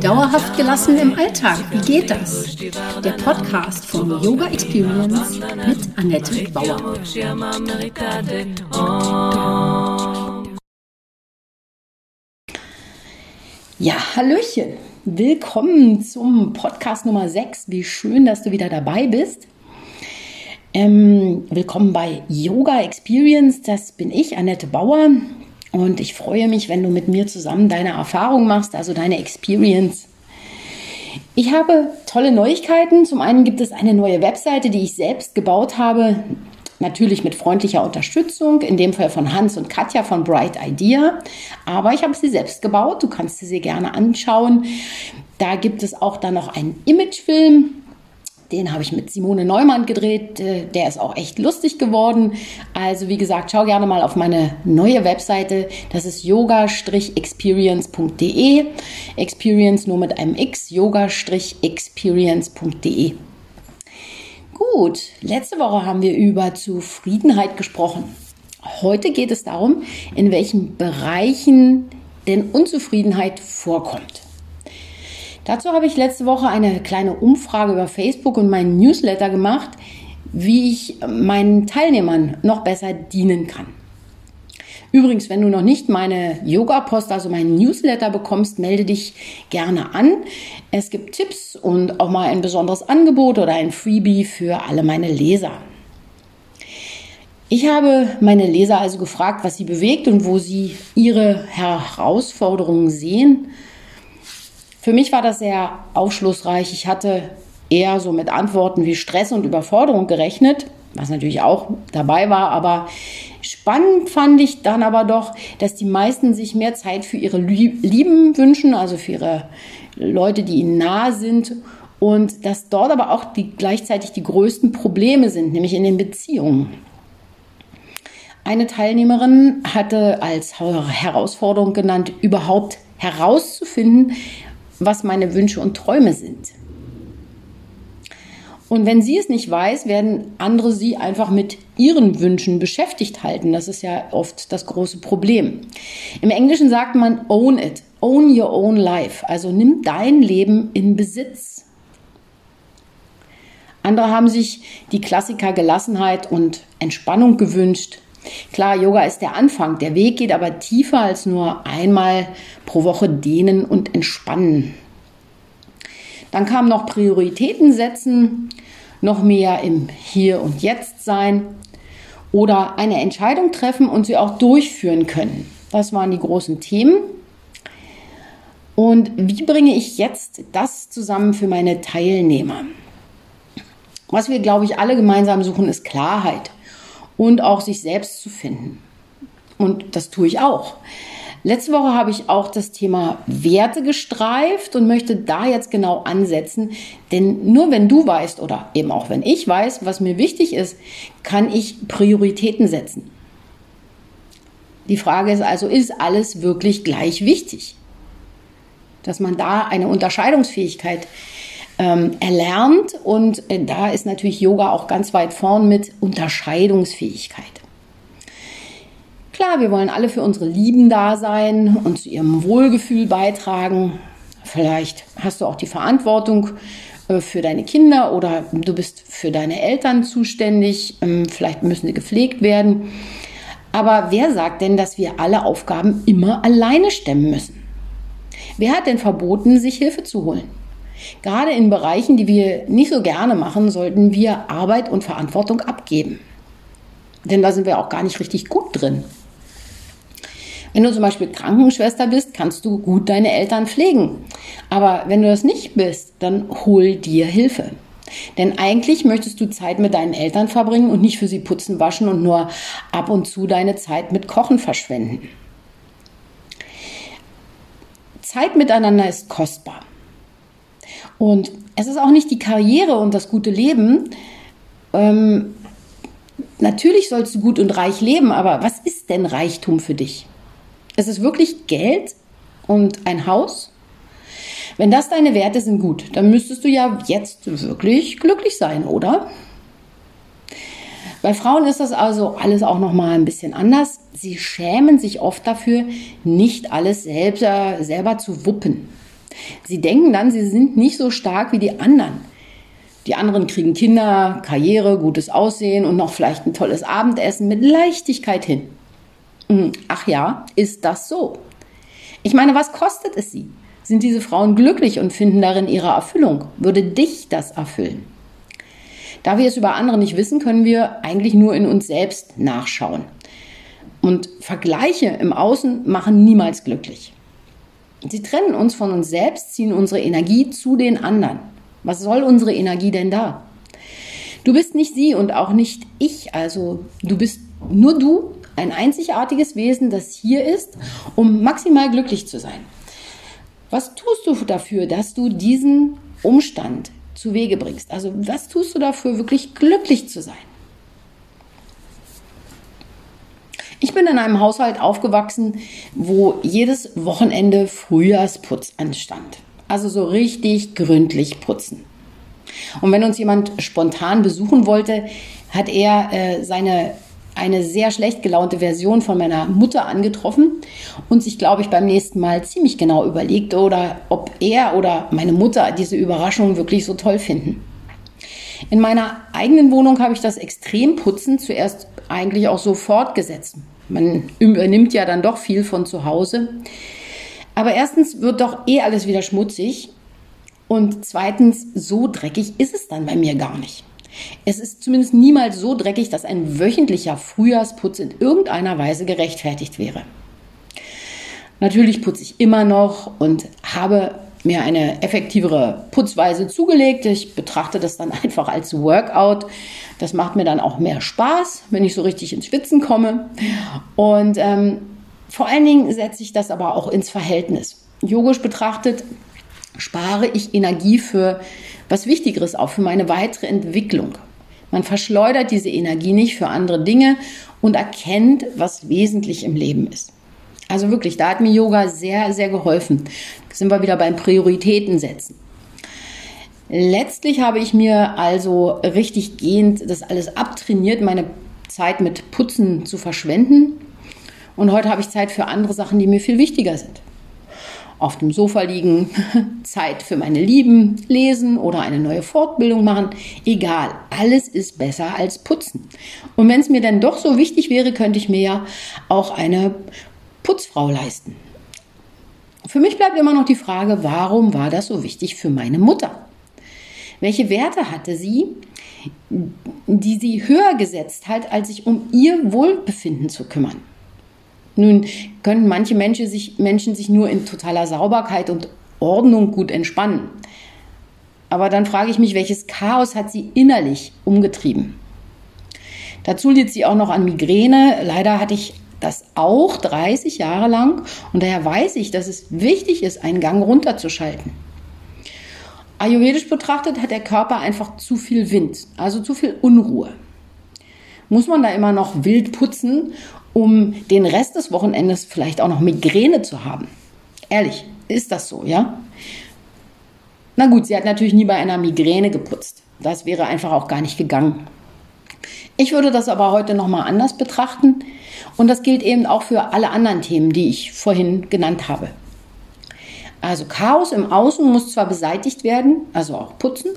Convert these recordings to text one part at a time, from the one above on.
Dauerhaft gelassen im Alltag, wie geht das? Der Podcast von Yoga Experience mit Annette Bauer. Ja, Hallöchen. Willkommen zum Podcast Nummer 6. Wie schön, dass du wieder dabei bist. Ähm, willkommen bei Yoga Experience. Das bin ich, Annette Bauer. Und ich freue mich, wenn du mit mir zusammen deine Erfahrung machst, also deine Experience. Ich habe tolle Neuigkeiten. Zum einen gibt es eine neue Webseite, die ich selbst gebaut habe. Natürlich mit freundlicher Unterstützung, in dem Fall von Hans und Katja von Bright Idea. Aber ich habe sie selbst gebaut. Du kannst sie gerne anschauen. Da gibt es auch dann noch einen Imagefilm den habe ich mit Simone Neumann gedreht. Äh, der ist auch echt lustig geworden. Also wie gesagt, schau gerne mal auf meine neue Webseite. Das ist yoga-experience.de. Experience nur mit einem X. yoga-experience.de. Gut, letzte Woche haben wir über Zufriedenheit gesprochen. Heute geht es darum, in welchen Bereichen denn Unzufriedenheit vorkommt. Dazu habe ich letzte Woche eine kleine Umfrage über Facebook und meinen Newsletter gemacht, wie ich meinen Teilnehmern noch besser dienen kann. Übrigens, wenn du noch nicht meine Yoga-Post, also meinen Newsletter bekommst, melde dich gerne an. Es gibt Tipps und auch mal ein besonderes Angebot oder ein Freebie für alle meine Leser. Ich habe meine Leser also gefragt, was sie bewegt und wo sie ihre Herausforderungen sehen für mich war das sehr aufschlussreich. Ich hatte eher so mit Antworten wie Stress und Überforderung gerechnet, was natürlich auch dabei war, aber spannend fand ich dann aber doch, dass die meisten sich mehr Zeit für ihre Lieben wünschen, also für ihre Leute, die ihnen nahe sind und dass dort aber auch die, gleichzeitig die größten Probleme sind, nämlich in den Beziehungen. Eine Teilnehmerin hatte als Herausforderung genannt, überhaupt herauszufinden, was meine Wünsche und Träume sind. Und wenn sie es nicht weiß, werden andere sie einfach mit ihren Wünschen beschäftigt halten. Das ist ja oft das große Problem. Im Englischen sagt man own it, own your own life. Also nimm dein Leben in Besitz. Andere haben sich die Klassiker Gelassenheit und Entspannung gewünscht. Klar, Yoga ist der Anfang. Der Weg geht aber tiefer als nur einmal pro Woche dehnen und entspannen. Dann kam noch Prioritäten setzen, noch mehr im Hier und Jetzt sein oder eine Entscheidung treffen und sie auch durchführen können. Das waren die großen Themen. Und wie bringe ich jetzt das zusammen für meine Teilnehmer? Was wir, glaube ich, alle gemeinsam suchen, ist Klarheit und auch sich selbst zu finden. Und das tue ich auch. Letzte Woche habe ich auch das Thema Werte gestreift und möchte da jetzt genau ansetzen. Denn nur wenn du weißt oder eben auch wenn ich weiß, was mir wichtig ist, kann ich Prioritäten setzen. Die Frage ist also, ist alles wirklich gleich wichtig? Dass man da eine Unterscheidungsfähigkeit ähm, erlernt und äh, da ist natürlich Yoga auch ganz weit vorn mit Unterscheidungsfähigkeit. Klar, wir wollen alle für unsere Lieben da sein und zu ihrem Wohlgefühl beitragen. Vielleicht hast du auch die Verantwortung äh, für deine Kinder oder du bist für deine Eltern zuständig. Ähm, vielleicht müssen sie gepflegt werden. Aber wer sagt denn, dass wir alle Aufgaben immer alleine stemmen müssen? Wer hat denn verboten, sich Hilfe zu holen? Gerade in Bereichen, die wir nicht so gerne machen, sollten wir Arbeit und Verantwortung abgeben. Denn da sind wir auch gar nicht richtig gut drin. Wenn du zum Beispiel Krankenschwester bist, kannst du gut deine Eltern pflegen. Aber wenn du das nicht bist, dann hol dir Hilfe. Denn eigentlich möchtest du Zeit mit deinen Eltern verbringen und nicht für sie putzen, waschen und nur ab und zu deine Zeit mit Kochen verschwenden. Zeit miteinander ist kostbar. Und es ist auch nicht die Karriere und das gute Leben. Ähm, natürlich sollst du gut und reich leben, aber was ist denn Reichtum für dich? Ist es wirklich Geld und ein Haus? Wenn das deine Werte sind, gut, dann müsstest du ja jetzt wirklich glücklich sein, oder? Bei Frauen ist das also alles auch noch mal ein bisschen anders. Sie schämen sich oft dafür, nicht alles selber, selber zu wuppen. Sie denken dann, sie sind nicht so stark wie die anderen. Die anderen kriegen Kinder, Karriere, gutes Aussehen und noch vielleicht ein tolles Abendessen mit Leichtigkeit hin. Hm, ach ja, ist das so? Ich meine, was kostet es sie? Sind diese Frauen glücklich und finden darin ihre Erfüllung? Würde dich das erfüllen? Da wir es über andere nicht wissen, können wir eigentlich nur in uns selbst nachschauen. Und Vergleiche im Außen machen niemals glücklich. Sie trennen uns von uns selbst, ziehen unsere Energie zu den anderen. Was soll unsere Energie denn da? Du bist nicht sie und auch nicht ich, also du bist nur du, ein einzigartiges Wesen, das hier ist, um maximal glücklich zu sein. Was tust du dafür, dass du diesen Umstand zu Wege bringst? Also was tust du dafür, wirklich glücklich zu sein? Ich bin in einem Haushalt aufgewachsen, wo jedes Wochenende Frühjahrsputz anstand. Also so richtig gründlich putzen. Und wenn uns jemand spontan besuchen wollte, hat er äh, seine eine sehr schlecht gelaunte Version von meiner Mutter angetroffen und sich, glaube ich, beim nächsten Mal ziemlich genau überlegt, oder ob er oder meine Mutter diese Überraschung wirklich so toll finden. In meiner eigenen Wohnung habe ich das Extremputzen zuerst eigentlich auch so fortgesetzt. Man übernimmt ja dann doch viel von zu Hause. Aber erstens wird doch eh alles wieder schmutzig und zweitens, so dreckig ist es dann bei mir gar nicht. Es ist zumindest niemals so dreckig, dass ein wöchentlicher Frühjahrsputz in irgendeiner Weise gerechtfertigt wäre. Natürlich putze ich immer noch und habe mir eine effektivere Putzweise zugelegt. Ich betrachte das dann einfach als Workout. Das macht mir dann auch mehr Spaß, wenn ich so richtig ins Schwitzen komme. Und ähm, vor allen Dingen setze ich das aber auch ins Verhältnis. Yogisch betrachtet spare ich Energie für was Wichtigeres auch, für meine weitere Entwicklung. Man verschleudert diese Energie nicht für andere Dinge und erkennt, was wesentlich im Leben ist. Also wirklich, da hat mir Yoga sehr, sehr geholfen. Da sind wir wieder beim Prioritäten setzen. Letztlich habe ich mir also richtig gehend das alles abtrainiert, meine Zeit mit Putzen zu verschwenden. Und heute habe ich Zeit für andere Sachen, die mir viel wichtiger sind auf dem Sofa liegen, Zeit für meine Lieben, lesen oder eine neue Fortbildung machen. Egal, alles ist besser als putzen. Und wenn es mir dann doch so wichtig wäre, könnte ich mir ja auch eine Putzfrau leisten. Für mich bleibt immer noch die Frage, warum war das so wichtig für meine Mutter? Welche Werte hatte sie, die sie höher gesetzt hat, als sich um ihr Wohlbefinden zu kümmern? Nun könnten manche Menschen sich, Menschen sich nur in totaler Sauberkeit und Ordnung gut entspannen. Aber dann frage ich mich, welches Chaos hat sie innerlich umgetrieben? Dazu litt sie auch noch an Migräne. Leider hatte ich das auch 30 Jahre lang und daher weiß ich, dass es wichtig ist, einen Gang runterzuschalten. Ayurvedisch betrachtet hat der Körper einfach zu viel Wind, also zu viel Unruhe. Muss man da immer noch wild putzen um den Rest des Wochenendes vielleicht auch noch Migräne zu haben. Ehrlich, ist das so, ja? Na gut, sie hat natürlich nie bei einer Migräne geputzt. Das wäre einfach auch gar nicht gegangen. Ich würde das aber heute nochmal anders betrachten und das gilt eben auch für alle anderen Themen, die ich vorhin genannt habe. Also Chaos im Außen muss zwar beseitigt werden, also auch putzen,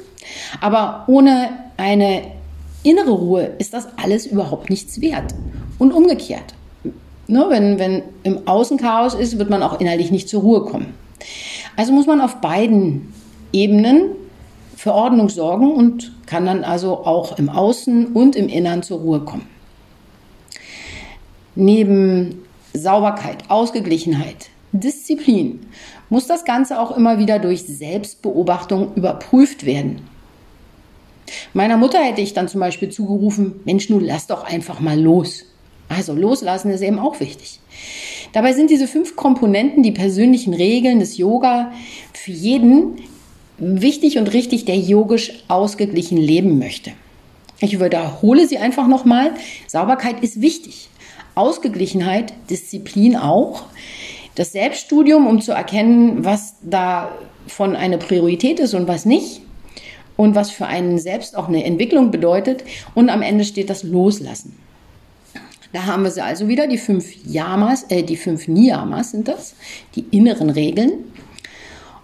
aber ohne eine innere Ruhe ist das alles überhaupt nichts wert. Und umgekehrt. Ne, wenn, wenn im Außen Chaos ist, wird man auch innerlich nicht zur Ruhe kommen. Also muss man auf beiden Ebenen für Ordnung sorgen und kann dann also auch im Außen und im Innern zur Ruhe kommen. Neben Sauberkeit, Ausgeglichenheit, Disziplin muss das Ganze auch immer wieder durch Selbstbeobachtung überprüft werden. Meiner Mutter hätte ich dann zum Beispiel zugerufen, Mensch, nun lass doch einfach mal los. Also loslassen ist eben auch wichtig. Dabei sind diese fünf Komponenten, die persönlichen Regeln des Yoga, für jeden wichtig und richtig, der yogisch ausgeglichen leben möchte. Ich wiederhole sie einfach nochmal. Sauberkeit ist wichtig. Ausgeglichenheit, Disziplin auch. Das Selbststudium, um zu erkennen, was davon eine Priorität ist und was nicht. und was für einen selbst auch eine Entwicklung bedeutet. Und am Ende steht das Loslassen. Da haben wir sie also wieder, die fünf Yamas, äh, die fünf Niyamas sind das, die inneren Regeln.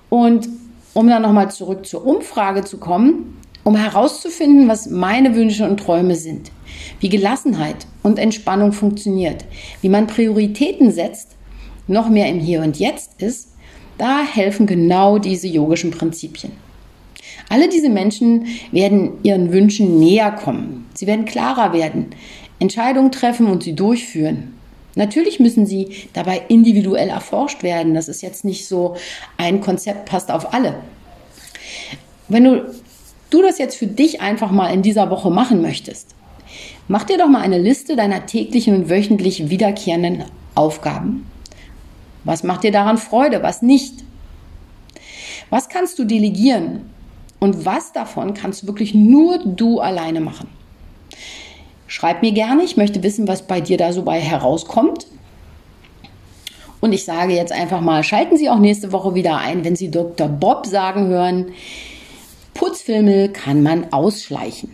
Und um dann nochmal zurück zur Umfrage zu kommen, um herauszufinden, was meine Wünsche und Träume sind, wie Gelassenheit und Entspannung funktioniert, wie man Prioritäten setzt, noch mehr im Hier und Jetzt ist, da helfen genau diese yogischen Prinzipien. Alle diese Menschen werden ihren Wünschen näher kommen. Sie werden klarer werden, Entscheidungen treffen und sie durchführen. Natürlich müssen sie dabei individuell erforscht werden. Das ist jetzt nicht so ein Konzept passt auf alle. Wenn du, du das jetzt für dich einfach mal in dieser Woche machen möchtest, mach dir doch mal eine Liste deiner täglichen und wöchentlich wiederkehrenden Aufgaben. Was macht dir daran Freude, was nicht? Was kannst du delegieren und was davon kannst du wirklich nur du alleine machen? Schreib mir gerne, ich möchte wissen, was bei dir da so bei herauskommt. Und ich sage jetzt einfach mal, schalten Sie auch nächste Woche wieder ein, wenn Sie Dr. Bob sagen hören, Putzfilme kann man ausschleichen.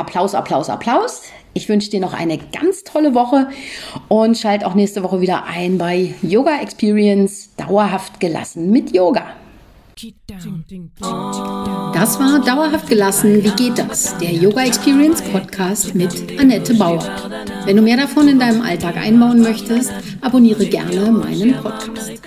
Applaus, Applaus, Applaus. Ich wünsche dir noch eine ganz tolle Woche und schalt auch nächste Woche wieder ein bei Yoga Experience dauerhaft gelassen mit Yoga. Das war Dauerhaft gelassen. Wie geht das? Der Yoga Experience Podcast mit Annette Bauer. Wenn du mehr davon in deinem Alltag einbauen möchtest, abonniere gerne meinen Podcast.